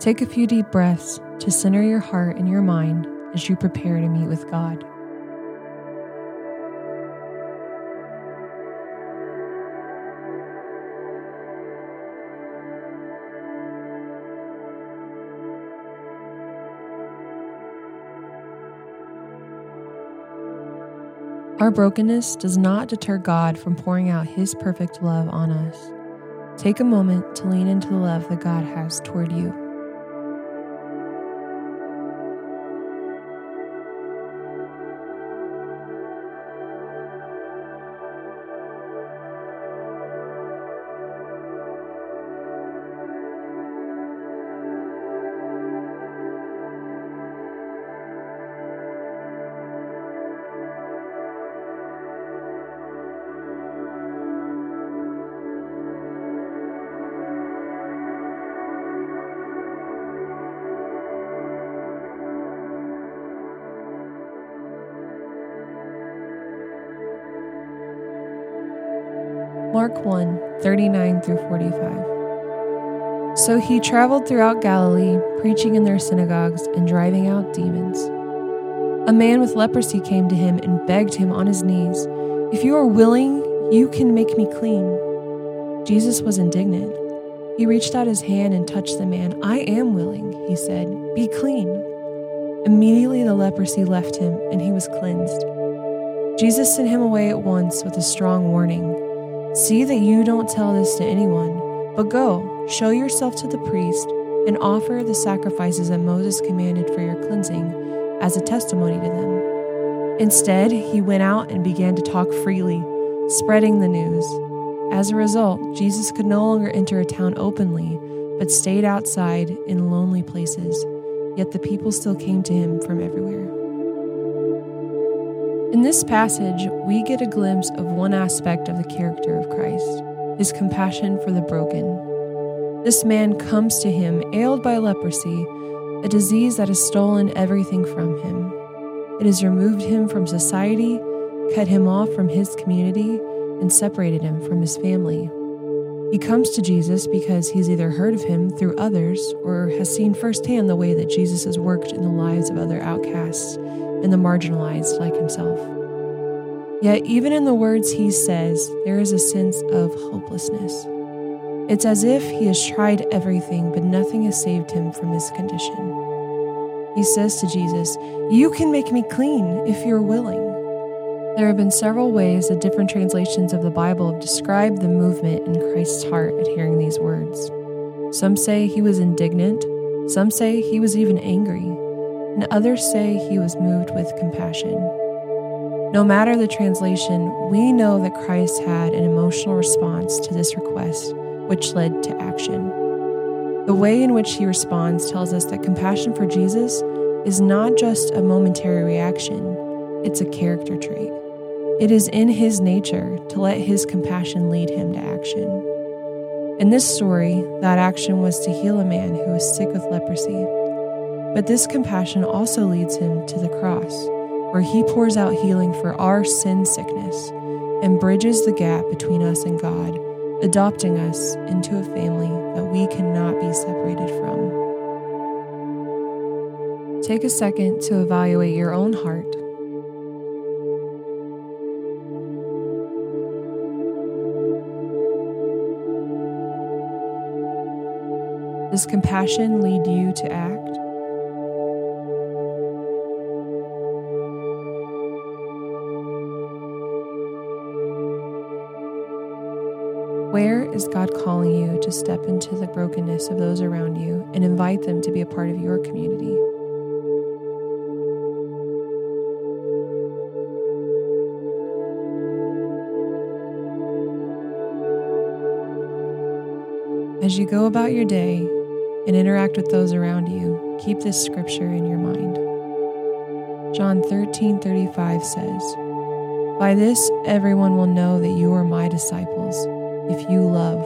Take a few deep breaths to center your heart and your mind as you prepare to meet with God. Our brokenness does not deter God from pouring out His perfect love on us. Take a moment to lean into the love that God has toward you. Mark 1 39 through 45. So he traveled throughout Galilee, preaching in their synagogues and driving out demons. A man with leprosy came to him and begged him on his knees, If you are willing, you can make me clean. Jesus was indignant. He reached out his hand and touched the man. I am willing, he said. Be clean. Immediately the leprosy left him, and he was cleansed. Jesus sent him away at once with a strong warning. See that you don't tell this to anyone, but go, show yourself to the priest, and offer the sacrifices that Moses commanded for your cleansing as a testimony to them. Instead, he went out and began to talk freely, spreading the news. As a result, Jesus could no longer enter a town openly, but stayed outside in lonely places. Yet the people still came to him from everywhere. In this passage, we get a glimpse of one aspect of the character of Christ his compassion for the broken. This man comes to him ailed by leprosy, a disease that has stolen everything from him. It has removed him from society, cut him off from his community, and separated him from his family. He comes to Jesus because he's either heard of him through others or has seen firsthand the way that Jesus has worked in the lives of other outcasts and the marginalized like himself. Yet, even in the words he says, there is a sense of hopelessness. It's as if he has tried everything, but nothing has saved him from his condition. He says to Jesus, You can make me clean if you're willing. There have been several ways that different translations of the Bible have described the movement in Christ's heart at hearing these words. Some say he was indignant, some say he was even angry and others say he was moved with compassion. No matter the translation, we know that Christ had an emotional response to this request, which led to action. The way in which he responds tells us that compassion for Jesus is not just a momentary reaction, it's a character trait. It is in his nature to let his compassion lead him to action. In this story, that action was to heal a man who was sick with leprosy. But this compassion also leads him to the cross, where he pours out healing for our sin sickness and bridges the gap between us and God, adopting us into a family that we cannot be separated from. Take a second to evaluate your own heart. Does compassion lead you to act? Where is God calling you to step into the brokenness of those around you and invite them to be a part of your community? As you go about your day and interact with those around you, keep this scripture in your mind. John 13:35 says, "By this everyone will know that you are my disciples." If you love.